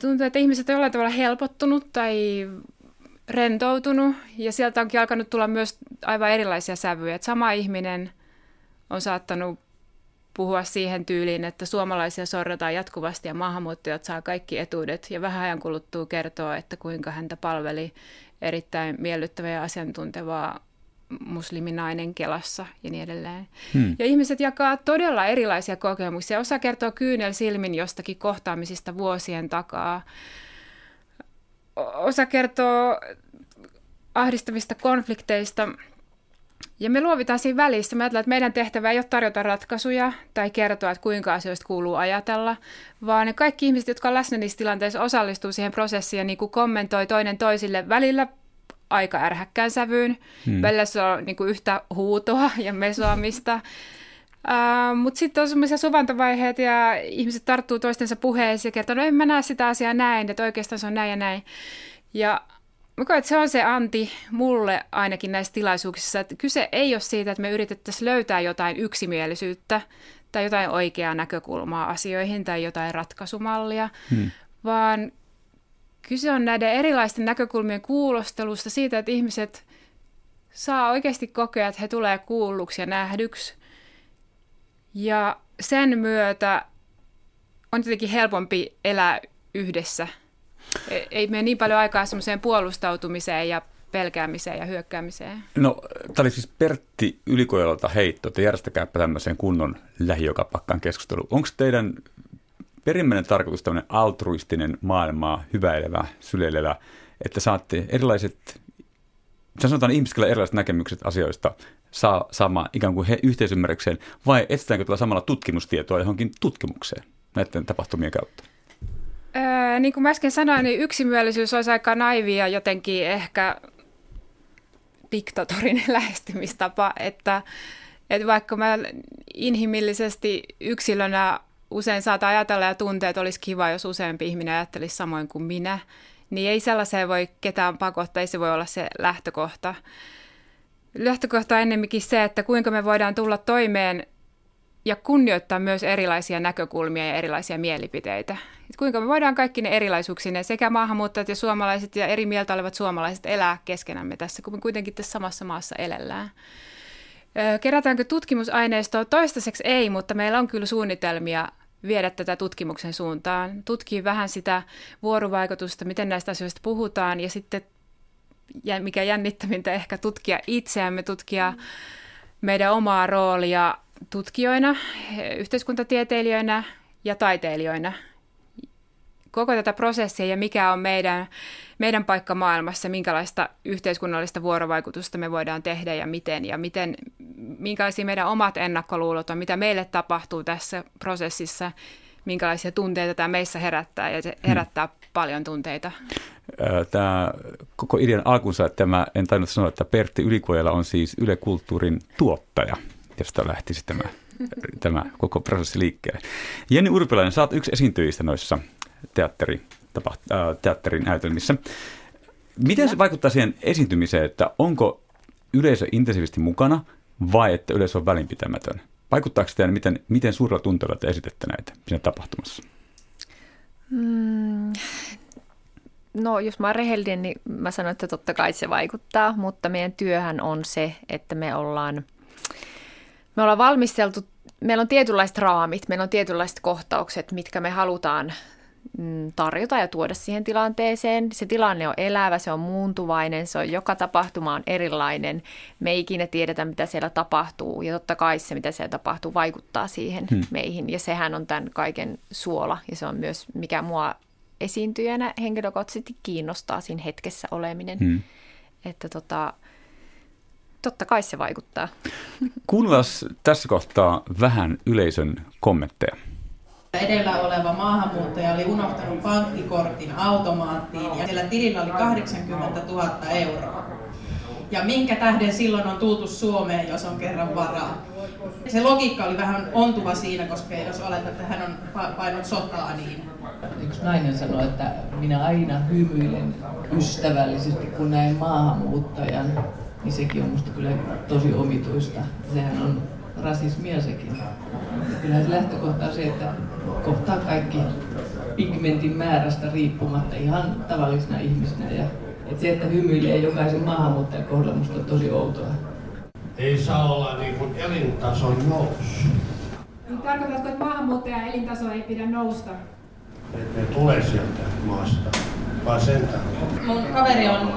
Tuntuu, että ihmiset ovat jollain tavalla helpottunut tai rentoutunut ja sieltä onkin alkanut tulla myös aivan erilaisia sävyjä. Että sama ihminen on saattanut puhua siihen tyyliin, että suomalaisia sorrataan jatkuvasti ja maahanmuuttajat saa kaikki etuudet ja vähän ajan kuluttua kertoo, että kuinka häntä palveli erittäin miellyttävää ja asiantuntevaa musliminainen Kelassa ja niin edelleen. Hmm. Ja ihmiset jakaa todella erilaisia kokemuksia. Osa kertoo kyynel silmin jostakin kohtaamisista vuosien takaa. Osa kertoo ahdistavista konflikteista. Ja me luovitaan siinä välissä. Me ajatellaan, että meidän tehtävä ei ole tarjota ratkaisuja tai kertoa, että kuinka asioista kuuluu ajatella, vaan ne kaikki ihmiset, jotka on läsnä niissä tilanteissa, osallistuu siihen prosessiin ja niin kuin kommentoi toinen toisille välillä aika ärhäkkään sävyyn. Hmm. Välillä se on niin kuin yhtä huutoa ja mesoamista. Uh, Mutta sitten on semmoisia suvantovaiheita ja ihmiset tarttuu toistensa puheeseen ja kertoo, no en mä näe sitä asiaa näin, että oikeastaan se on näin ja näin. Ja Mä koen, että se on se anti mulle ainakin näissä tilaisuuksissa, että kyse ei ole siitä, että me yritettäisiin löytää jotain yksimielisyyttä tai jotain oikeaa näkökulmaa asioihin tai jotain ratkaisumallia, hmm. vaan kyse on näiden erilaisten näkökulmien kuulostelusta siitä, että ihmiset saa oikeasti kokea, että he tulee kuulluksi ja nähdyksi. Ja sen myötä on jotenkin helpompi elää yhdessä – ei mene niin paljon aikaa semmoiseen puolustautumiseen ja pelkäämiseen ja hyökkäämiseen. No, tämä oli siis Pertti Ylikojalalta heitto, että järjestäkääpä tämmöiseen kunnon lähiökapakkaan keskustelu. Onko teidän perimmäinen tarkoitus tämmöinen altruistinen maailmaa, hyväilevä, syleilevä, että saatte erilaiset, sanotaan ihmiset, erilaiset näkemykset asioista, saa saamaan ikään kuin he yhteisymmärrykseen, vai etsitäänkö tuolla samalla tutkimustietoa johonkin tutkimukseen näiden tapahtumien kautta? Öö, niin kuin mä äsken sanoin, niin yksimielisyys olisi aika naivia jotenkin ehkä diktatorin lähestymistapa, että, että vaikka mä inhimillisesti yksilönä usein saattaa ajatella ja tuntea, että olisi kiva, jos useampi ihminen ajattelisi samoin kuin minä, niin ei sellaiseen voi ketään pakottaa, ei se voi olla se lähtökohta. Lähtökohta on ennemminkin se, että kuinka me voidaan tulla toimeen ja kunnioittaa myös erilaisia näkökulmia ja erilaisia mielipiteitä. Et kuinka me voidaan kaikki ne erilaisuuksineen, sekä maahanmuuttajat ja suomalaiset ja eri mieltä olevat suomalaiset elää keskenämme tässä, kun me kuitenkin tässä samassa maassa elellään. Kerätäänkö tutkimusaineistoa? Toistaiseksi ei, mutta meillä on kyllä suunnitelmia viedä tätä tutkimuksen suuntaan. Tutkii vähän sitä vuorovaikutusta, miten näistä asioista puhutaan ja sitten, mikä jännittävintä, ehkä tutkia itseämme, tutkia meidän omaa roolia tutkijoina, yhteiskuntatieteilijöinä ja taiteilijoina koko tätä prosessia ja mikä on meidän, meidän paikka maailmassa, minkälaista yhteiskunnallista vuorovaikutusta me voidaan tehdä ja miten, ja miten, minkälaisia meidän omat ennakkoluulot on, mitä meille tapahtuu tässä prosessissa, minkälaisia tunteita tämä meissä herättää, ja se hmm. herättää hmm. paljon tunteita. Tämä koko idean alkunsa, että mä en tainnut sanoa, että Pertti Ylikuojala on siis Yle Kulttuurin tuottaja, josta lähtisi tämä, tämä koko prosessi liikkeelle. Jenni Urpilainen, oot yksi esiintyjistä noissa teatteri, tapa, äh, teatterin näytelmissä. Miten se vaikuttaa siihen esiintymiseen, että onko yleisö intensiivisesti mukana vai että yleisö on välinpitämätön? Vaikuttaako teidän, miten, miten suurella tunteella te esitätte näitä siinä tapahtumassa? Mm, no jos mä oon rehellinen, niin mä sanon, että totta kai se vaikuttaa, mutta meidän työhän on se, että me ollaan, me ollaan valmisteltu, meillä on tietynlaiset raamit, meillä on tietynlaiset kohtaukset, mitkä me halutaan tarjota ja tuoda siihen tilanteeseen. Se tilanne on elävä, se on muuntuvainen, se on joka tapahtuma on erilainen. Me ei ikinä tiedetä, mitä siellä tapahtuu ja totta kai se, mitä siellä tapahtuu, vaikuttaa siihen hmm. meihin. Ja sehän on tämän kaiken suola ja se on myös, mikä mua esiintyjänä henkilökohtaisesti kiinnostaa siinä hetkessä oleminen. Hmm. Että tota, totta kai se vaikuttaa. Kuunnellaan tässä kohtaa vähän yleisön kommentteja. Edellä oleva maahanmuuttaja oli unohtanut pankkikortin automaattiin ja siellä tilillä oli 80 000 euroa. Ja minkä tähden silloin on tultu Suomeen, jos on kerran varaa? Se logiikka oli vähän ontuva siinä, koska jos olet, että hän on painut sotaa, niin... Yksi nainen sanoi, että minä aina hymyilen ystävällisesti, kun näen maahanmuuttajan, niin sekin on musta kyllä tosi omituista. Sehän on rasismia sekin. Kyllähän se lähtökohta on se, että kohtaa kaikki pigmentin määrästä riippumatta ihan tavallisina ihmisinä. Ja, että se, että hymyilee jokaisen maahanmuuttajan kohdalla, musta on tosi outoa. Ei saa olla niin kuin elintason nousu. Niin tarkoitatko, että maahanmuuttajan elintaso ei pidä nousta? Että ne tulee sieltä maasta vaan sen takia. Mun kaveri on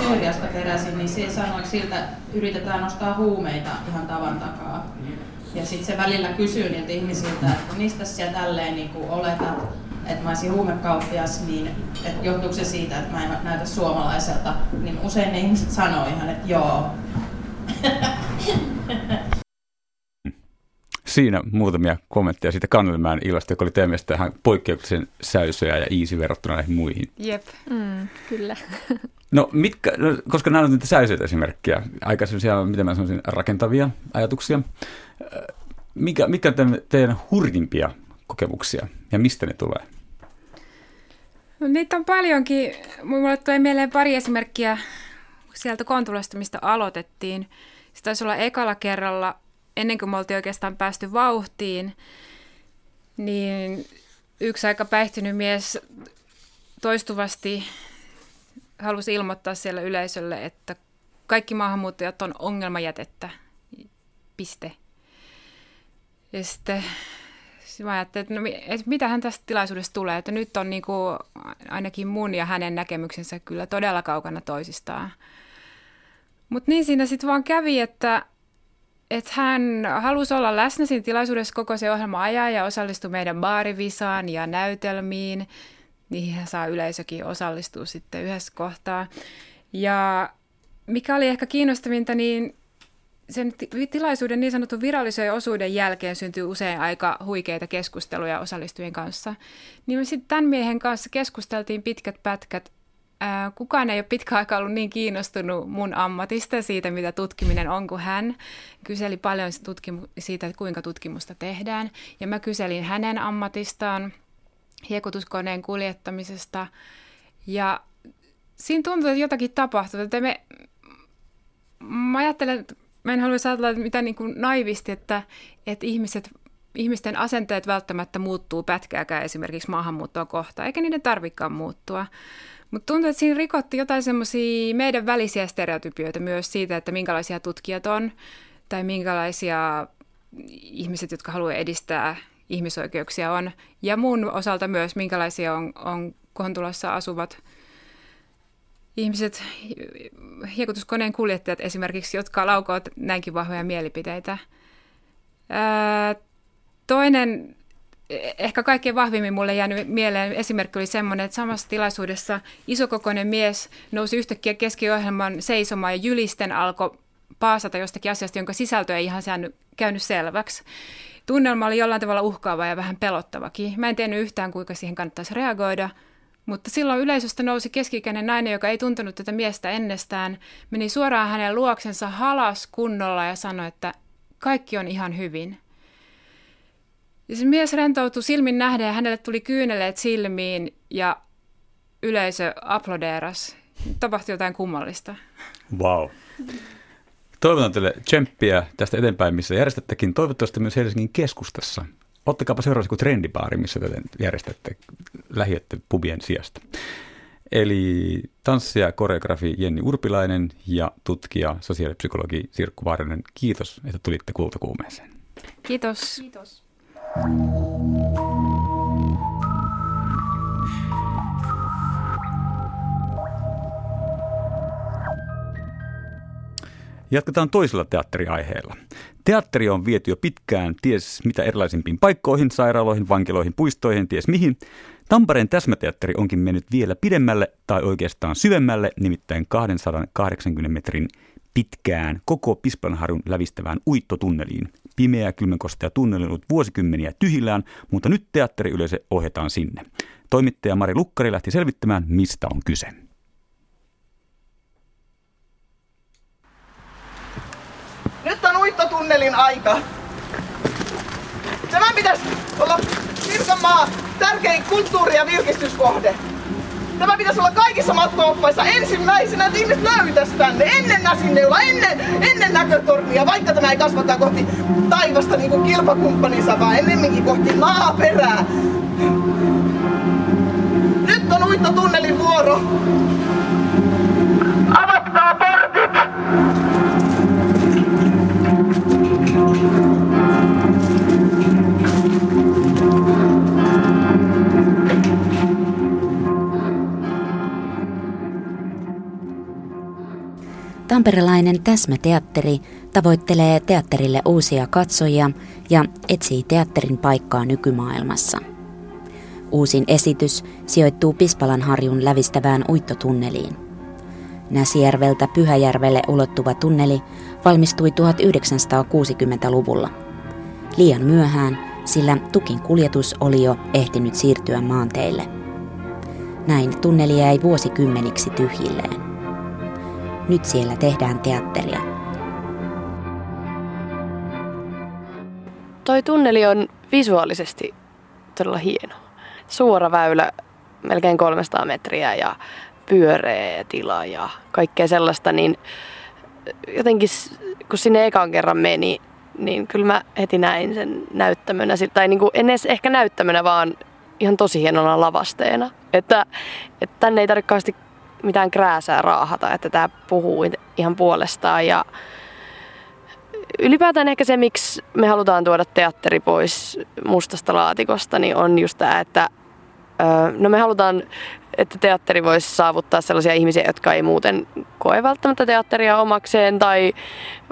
Syyriasta peräisin, niin se sanoi, että siltä yritetään nostaa huumeita ihan tavan takaa. Ja sitten se välillä kysyy niiltä ihmisiltä, että mistä sä tälleen niin oletat, että mä olisin huumekauppias, niin että johtuuko se siitä, että mä en näytä suomalaiselta, niin usein ne ihmiset sanoo ihan, että joo. Siinä muutamia kommentteja siitä Kannelmäen illasta, joka oli teidän mielestä ihan poikkeuksellisen säysöjä ja easy verrattuna näihin muihin. Jep, mm, kyllä. No, mitkä, no, koska nämä ovat niitä säyseitä esimerkkejä, aika sellaisia, miten mä sanoisin, rakentavia ajatuksia. Mikä, mikä on teidän hurjimpia kokemuksia ja mistä ne tulee? No, niitä on paljonkin. Mulle tulee mieleen pari esimerkkiä sieltä Kontulasta, mistä aloitettiin. Se taisi olla ekalla kerralla ennen kuin me oltiin oikeastaan päästy vauhtiin, niin yksi aika päihtynyt mies toistuvasti halusi ilmoittaa siellä yleisölle, että kaikki maahanmuuttajat on ongelmajätettä. Piste. Ja sitten mä ajattelin, että, no, että mitähän tästä tilaisuudesta tulee, että nyt on niin kuin ainakin mun ja hänen näkemyksensä kyllä todella kaukana toisistaan. Mutta niin siinä sitten vaan kävi, että että hän halusi olla läsnä siinä tilaisuudessa koko se ohjelma ajan ja osallistui meidän baarivisaan ja näytelmiin. Niihin saa yleisökin osallistua sitten yhdessä kohtaa. Ja mikä oli ehkä kiinnostavinta, niin sen tilaisuuden niin sanotun virallisen osuuden jälkeen syntyy usein aika huikeita keskusteluja osallistujien kanssa. Niin me sitten tämän miehen kanssa keskusteltiin pitkät pätkät kukaan ei ole pitkä aikaa ollut niin kiinnostunut mun ammatista siitä, mitä tutkiminen on kuin hän. Kyseli paljon siitä, kuinka tutkimusta tehdään. Ja mä kyselin hänen ammatistaan, hiekotuskoneen kuljettamisesta. Ja siinä tuntuu, että jotakin tapahtuu. Että me, mä ajattelen, että mä en haluaisi ajatella mitä niin kuin naivisti, että, että ihmiset ihmisten asenteet välttämättä muuttuu pätkääkään esimerkiksi maahanmuuttoa kohtaan, eikä niiden tarvikaan muuttua. Mutta tuntuu, että siinä rikotti jotain semmoisia meidän välisiä stereotypioita myös siitä, että minkälaisia tutkijat on tai minkälaisia ihmiset, jotka haluaa edistää ihmisoikeuksia on. Ja mun osalta myös, minkälaisia on, on Kontulassa asuvat ihmiset, hiekotuskoneen kuljettajat esimerkiksi, jotka laukovat näinkin vahvoja mielipiteitä. Ää, toinen ehkä kaikkein vahvimmin mulle jäänyt mieleen esimerkki oli semmoinen, että samassa tilaisuudessa isokokoinen mies nousi yhtäkkiä keskiohjelman seisomaan ja jylisten alkoi paasata jostakin asiasta, jonka sisältö ei ihan saanut, käynyt selväksi. Tunnelma oli jollain tavalla uhkaava ja vähän pelottavakin. Mä en tiennyt yhtään, kuinka siihen kannattaisi reagoida, mutta silloin yleisöstä nousi keskikäinen nainen, joka ei tuntenut tätä miestä ennestään, meni suoraan hänen luoksensa halas kunnolla ja sanoi, että kaikki on ihan hyvin. Ja se mies rentoutui silmin nähden ja hänelle tuli kyyneleet silmiin ja yleisö aplodeeras. Tapahtui jotain kummallista. Wow. Toivotan teille tsemppiä tästä eteenpäin, missä järjestättekin toivottavasti myös Helsingin keskustassa. Ottakaapa seuraavaksi kuin trendipaari, missä te järjestätte lähiötte pubien sijasta. Eli tanssija, koreografi Jenni Urpilainen ja tutkija, sosiaalipsykologi Sirkku Vaarinen. Kiitos, että tulitte kultakuumeeseen. Kiitos. Kiitos. Jatketaan toisella teatteriaiheella. Teatteri on viety jo pitkään ties mitä erilaisimpiin paikkoihin, sairaaloihin, vankiloihin, puistoihin, ties mihin. Tampereen täsmäteatteri onkin mennyt vielä pidemmälle tai oikeastaan syvemmälle, nimittäin 280 metrin pitkään koko Pispanharjun lävistävään uittotunneliin. Pimeä kylmänkostea tunneli on ollut vuosikymmeniä tyhjillään, mutta nyt teatteriyleisö ohjataan sinne. Toimittaja Mari Lukkari lähti selvittämään, mistä on kyse. Nyt on uittotunnelin aika. Tämä pitäisi olla Pirkanmaa tärkein kulttuuri- ja virkistyskohde. Tämä pitäisi olla kaikissa matkaoppaissa ensimmäisenä, että ihmiset löytäisi tänne ennen Näsinneula, ennen, ennen näkötornia, vaikka tämä ei kasvata kohti taivasta niin kuin kilpakumppaninsa, vaan ennemminkin kohti maaperää. Nyt on uittotunnelin vuoro. Avatkaa portit! Tamperelainen Täsmäteatteri tavoittelee teatterille uusia katsojia ja etsii teatterin paikkaa nykymaailmassa. Uusin esitys sijoittuu Pispalan harjun lävistävään uittotunneliin. Näsijärveltä Pyhäjärvelle ulottuva tunneli valmistui 1960-luvulla. Liian myöhään, sillä tukin kuljetus oli jo ehtinyt siirtyä maanteille. Näin tunneli jäi vuosikymmeniksi tyhjilleen. Nyt siellä tehdään teatteria. Toi tunneli on visuaalisesti todella hieno. Suora väylä, melkein 300 metriä ja pyöreä tila ja kaikkea sellaista, niin jotenkin kun sinne ekan kerran meni, niin kyllä mä heti näin sen näyttämönä, tai niin kuin en edes ehkä näyttämönä, vaan ihan tosi hienona lavasteena. Että, että tänne ei tarvitse mitään krääsää raahata, että tämä puhuu ihan puolestaan. Ja ylipäätään ehkä se, miksi me halutaan tuoda teatteri pois mustasta laatikosta, niin on just tämä, että no me halutaan, että teatteri voisi saavuttaa sellaisia ihmisiä, jotka ei muuten koe välttämättä teatteria omakseen tai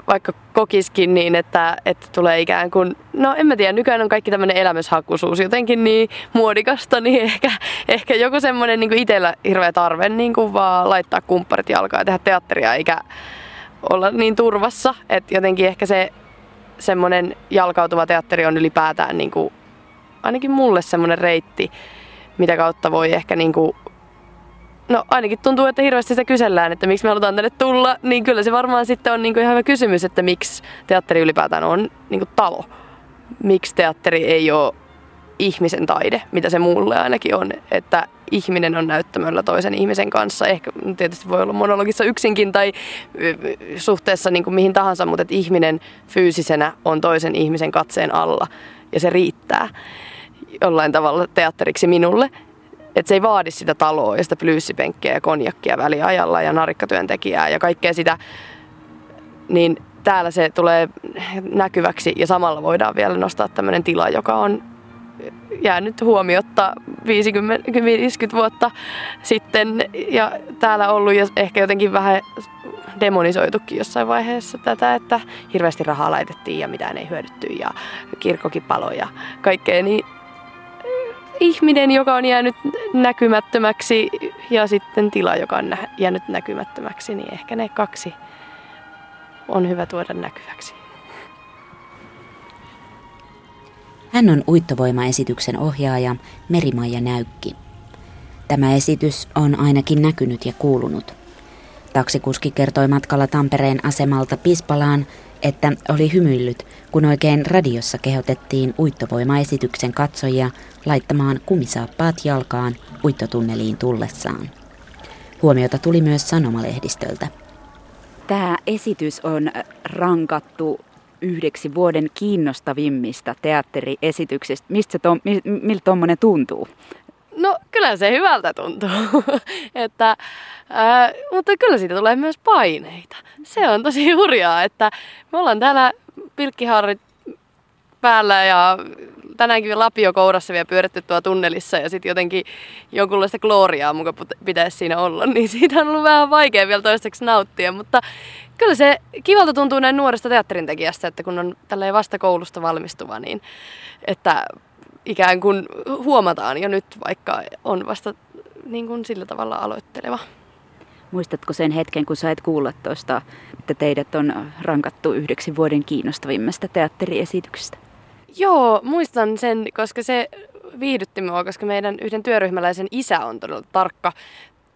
vaikka kokiskin niin, että, että tulee ikään kuin, no en mä tiedä, nykyään on kaikki tämmöinen elämyshakuisuus jotenkin niin muodikasta, niin ehkä, ehkä joku semmoinen niin itsellä hirveä tarve niin kuin vaan laittaa kumpparit jalkaan ja tehdä teatteria eikä olla niin turvassa, että jotenkin ehkä se semmoinen jalkautuva teatteri on ylipäätään niin kuin, ainakin mulle semmoinen reitti, mitä kautta voi ehkä niin kuin no ainakin tuntuu, että hirveästi sitä kysellään, että miksi me halutaan tänne tulla, niin kyllä se varmaan sitten on niin kuin ihan hyvä kysymys, että miksi teatteri ylipäätään on niin kuin talo. Miksi teatteri ei ole ihmisen taide, mitä se mulle ainakin on, että ihminen on näyttämöllä toisen ihmisen kanssa. Ehkä tietysti voi olla monologissa yksinkin tai suhteessa niin kuin mihin tahansa, mutta että ihminen fyysisenä on toisen ihmisen katseen alla ja se riittää jollain tavalla teatteriksi minulle. Että se ei vaadi sitä taloa ja sitä plyyssipenkkiä ja konjakkia väliajalla ja narikkatyöntekijää ja kaikkea sitä. Niin täällä se tulee näkyväksi ja samalla voidaan vielä nostaa tämmöinen tila, joka on jäänyt huomiotta 50, 50 vuotta sitten ja täällä ollut ja ehkä jotenkin vähän demonisoitukin jossain vaiheessa tätä, että hirveästi rahaa laitettiin ja mitään ei hyödytty ja kirkkokin palo ja kaikkea, niin ihminen, joka on jäänyt näkymättömäksi ja sitten tila, joka on jäänyt näkymättömäksi, niin ehkä ne kaksi on hyvä tuoda näkyväksi. Hän on uittovoimaesityksen ohjaaja Merimaija Näykki. Tämä esitys on ainakin näkynyt ja kuulunut. Taksikuski kertoi matkalla Tampereen asemalta Pispalaan, että oli hymyillyt, kun oikein radiossa kehotettiin uittovoimaesityksen katsojia laittamaan kumisaappaat jalkaan uittotunneliin tullessaan. Huomiota tuli myös sanomalehdistöltä. Tämä esitys on rankattu yhdeksi vuoden kiinnostavimmista teatteriesityksistä. Mistä to, miltä tuommoinen tuntuu? No kyllä se hyvältä tuntuu, että, ää, mutta kyllä siitä tulee myös paineita. Se on tosi hurjaa, että me ollaan täällä pilkkiharrit päällä ja tänäänkin lapio kourassa vielä pyöritty tuo tunnelissa ja sitten jotenkin jonkunlaista gloriaa muka pitäisi siinä olla, niin siitä on ollut vähän vaikea vielä toistaiseksi nauttia, mutta kyllä se kivalta tuntuu näin nuoresta teatterintekijästä, että kun on tälleen vasta koulusta valmistuva, niin että ikään kuin huomataan jo nyt, vaikka on vasta niin kuin sillä tavalla aloitteleva. Muistatko sen hetken, kun sait kuulla tuosta, että teidät on rankattu yhdeksi vuoden kiinnostavimmasta teatteriesityksestä? Joo, muistan sen, koska se viihdytti minua, koska meidän yhden työryhmäläisen isä on todella tarkka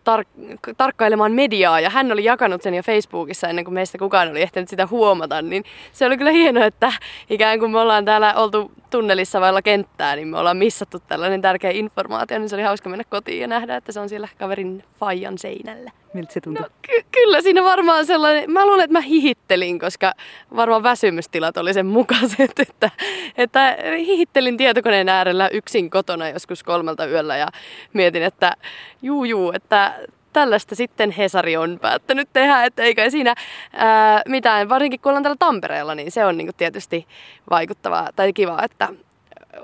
tar- tarkkailemaan mediaa ja hän oli jakanut sen jo Facebookissa ennen kuin meistä kukaan oli ehtinyt sitä huomata, niin se oli kyllä hienoa, että ikään kuin me ollaan täällä oltu tunnelissa vailla kenttää, niin me ollaan missattu tällainen tärkeä informaatio, niin se oli hauska mennä kotiin ja nähdä, että se on siellä kaverin faijan seinällä. Miltä se tuntuu? No, ky- kyllä siinä varmaan sellainen, mä luulen, että mä hihittelin, koska varmaan väsymystilat oli sen mukaiset, että, että hihittelin tietokoneen äärellä yksin kotona joskus kolmelta yöllä ja mietin, että juu juu, että tällaista sitten Hesari on päättänyt tehdä, että eikä siinä ää, mitään, varsinkin kun ollaan täällä Tampereella, niin se on niin tietysti vaikuttavaa tai kiva, että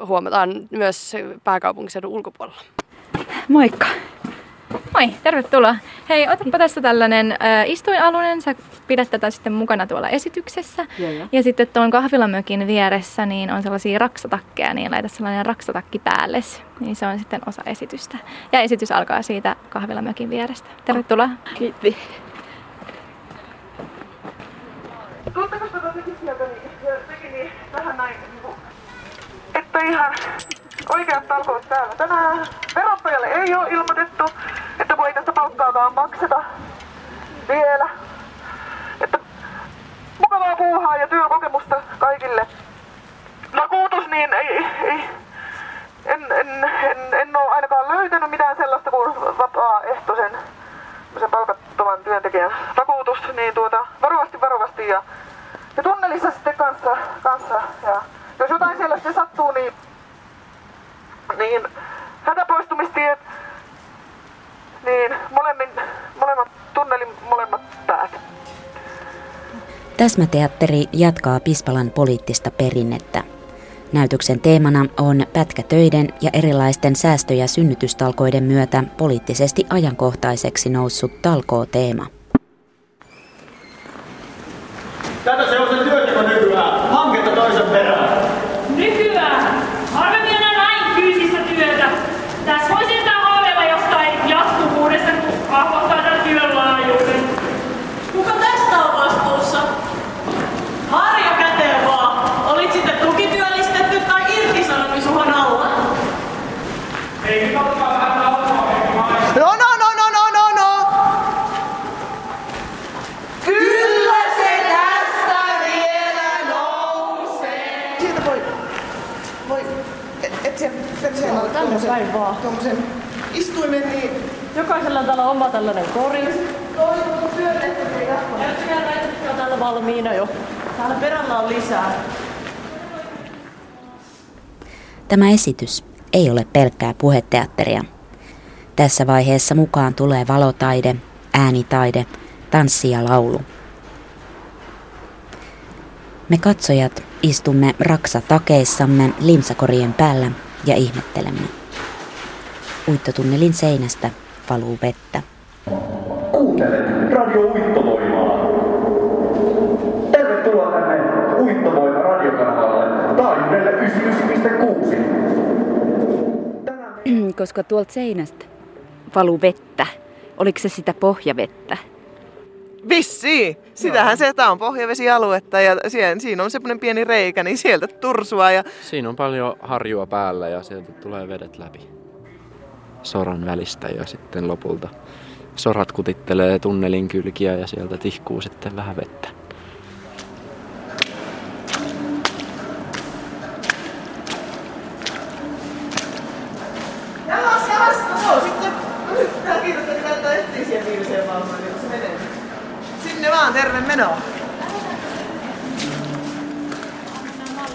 huomataan myös pääkaupunkiseudun ulkopuolella. Moikka! Moi, tervetuloa. Hei, otapa tässä tällainen äh, istuinalunen. Sä pidät tätä sitten mukana tuolla esityksessä. Ja, ja. ja sitten tuon kahvilamökin vieressä niin on sellaisia raksatakkeja, niin laita sellainen raksatakki päälle. Niin se on sitten osa esitystä. Ja esitys alkaa siitä kahvilamökin vierestä. Tervetuloa. Kiitos. Tunteeko tätä sieltä niin, niin vähän näin, että ihan oikeat talkoot täällä. Tänään verottajalle ei ole ilmoitettu, että voi tästä palkkaakaan makseta vielä. Että mukavaa puuhaa ja työkokemusta kaikille. Vakuutus, niin ei, ei en, en, en, en ole ainakaan löytänyt mitään sellaista kuin vapaaehtoisen sen palkattoman työntekijän vakuutus, niin tuota, varovasti varovasti ja, ja tunnelissa sitten kanssa, kanssa ja jos jotain siellä sitten sattuu, niin niin hätäpoistumistiet, niin molemmin, molemmat tunnelin molemmat päät. Täsmäteatteri jatkaa Pispalan poliittista perinnettä. Näytöksen teemana on pätkätöiden ja erilaisten säästö- ja synnytystalkoiden myötä poliittisesti ajankohtaiseksi noussut talkoo-teema. Tätä se on se työteko nykyään, hanketta toisen perään. Nykyään? Harvemmin enää näin fyysistä työtä. Tässä voisi sentään haaveilla jostain jatkuvuudesta, kun hahmottaa tämän työn laajuuden. Kuka tästä on vastuussa? Harja käteen vaan. Olit sitten tukityöllistetty tai irtisanomisuhan alla? Ei nyt ottaa vähän alkoa, No, no, no, no, no, no, tuommoisen istuimen, niin Jokaisella on täällä oma tällainen kori. täällä valmiina jo. Täällä perällä on lisää. Tämä esitys ei ole pelkkää puheteatteria. Tässä vaiheessa mukaan tulee valotaide, äänitaide, tanssi ja laulu. Me katsojat istumme raksatakeissamme limsakorien päällä ja ihmettelemme. Uittotunnelin seinästä valuu vettä. Kuuntelet Radio Uittovoimaa. Tervetuloa tänne Uittovoima radiokanavalle taajuudelle 99,6. Koska tuolta seinästä valuu vettä. Oliko se sitä pohjavettä? Vissi! Sitähän se, tämä on pohjavesialuetta ja siinä, siinä on semmoinen pieni reikä, niin sieltä tursua ja Siinä on paljon harjua päällä ja sieltä tulee vedet läpi soran välistä ja sitten lopulta sorat kutittelee tunnelin kylkiä ja sieltä tihkuu sitten vähän vettä. No niin se menee. Sinne vaan, terve menoa.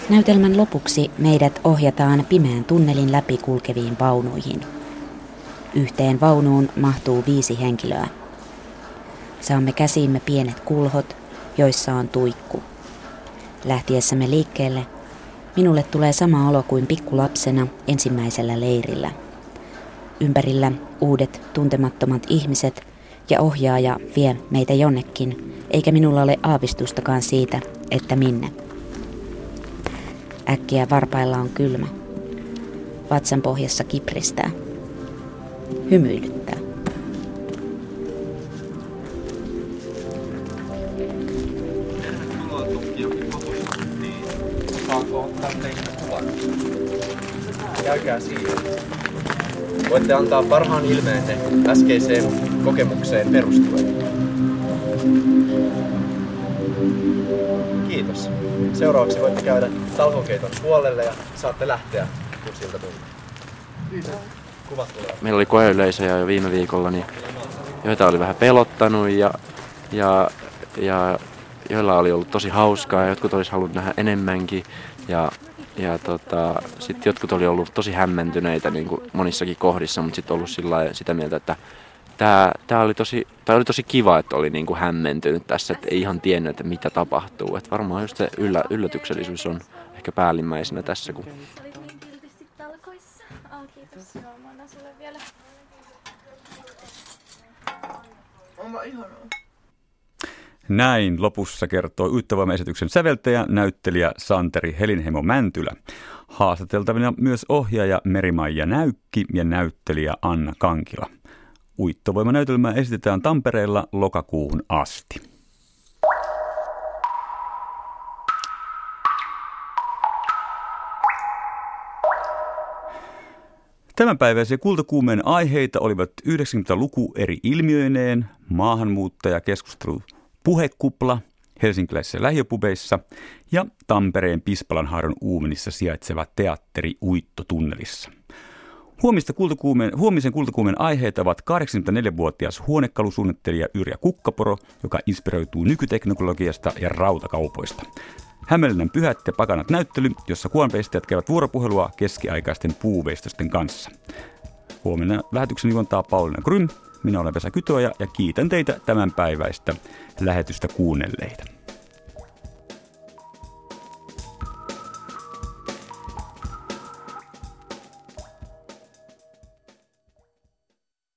Näytelmän lopuksi meidät ohjataan pimeän tunnelin läpi kulkeviin vaunuihin. Yhteen vaunuun mahtuu viisi henkilöä. Saamme käsiimme pienet kulhot, joissa on tuikku. Lähtiessämme liikkeelle minulle tulee sama olo kuin pikkulapsena ensimmäisellä leirillä. Ympärillä uudet tuntemattomat ihmiset ja ohjaaja vie meitä jonnekin, eikä minulla ole aavistustakaan siitä, että minne. Äkkiä varpailla on kylmä. Vatsan pohjassa kipristää. Hymyilyttää. Saanko ottaa teistä kuvan? Käykää siinä. Voitte antaa parhaan ilmeenne äskeiseen kokemukseen perustuen. Kiitos. Seuraavaksi voitte käydä talkokeiton puolelle ja saatte lähteä, kun siltä tuntuu. Tulee. Meillä oli koeyleisöjä jo viime viikolla, niin joita oli vähän pelottanut ja, ja, ja joilla oli ollut tosi hauskaa ja jotkut olisi halunnut nähdä enemmänkin. Ja, ja tota, sitten jotkut oli ollut tosi hämmentyneitä niin kuin monissakin kohdissa, mutta sitten ollut sillä sitä mieltä, että tämä, tämä oli, tosi, tämä oli tosi kiva, että oli niin kuin hämmentynyt tässä, että ei ihan tiennyt, että mitä tapahtuu. Että varmaan just se yllä, yllätyksellisyys on ehkä päällimmäisenä tässä, kun Onpa ihanaa. Näin lopussa kertoo Uittovoima-esityksen säveltäjä, näyttelijä Santeri Helinheimo Mäntylä. Haastateltavina myös ohjaaja Merimaija Näykki ja näyttelijä Anna Kankila. Uittovoima-näytelmää esitetään Tampereella lokakuuhun asti. Tämänpäiväisiä kultakuumeen aiheita olivat 90-luku eri ilmiöineen, maahanmuuttajakeskustelu puhekupla helsinkiläisissä lähiöpubeissa ja Tampereen Pispalanhaaron uumenissa sijaitseva teatteri Uittotunnelissa. Huomista kultakuumeen, huomisen kultakuumeen aiheet ovat 84-vuotias huonekalusuunnittelija Yrjä Kukkaporo, joka inspiroituu nykyteknologiasta ja rautakaupoista. Hämeenlinnan pyhät ja pakanat näyttely, jossa kuonveistajat käyvät vuoropuhelua keskiaikaisten puuveistosten kanssa. Huomenna lähetyksen juontaa Pauliina Grym, minä olen Vesa Kytoja ja kiitän teitä tämän päiväistä lähetystä kuunnelleita.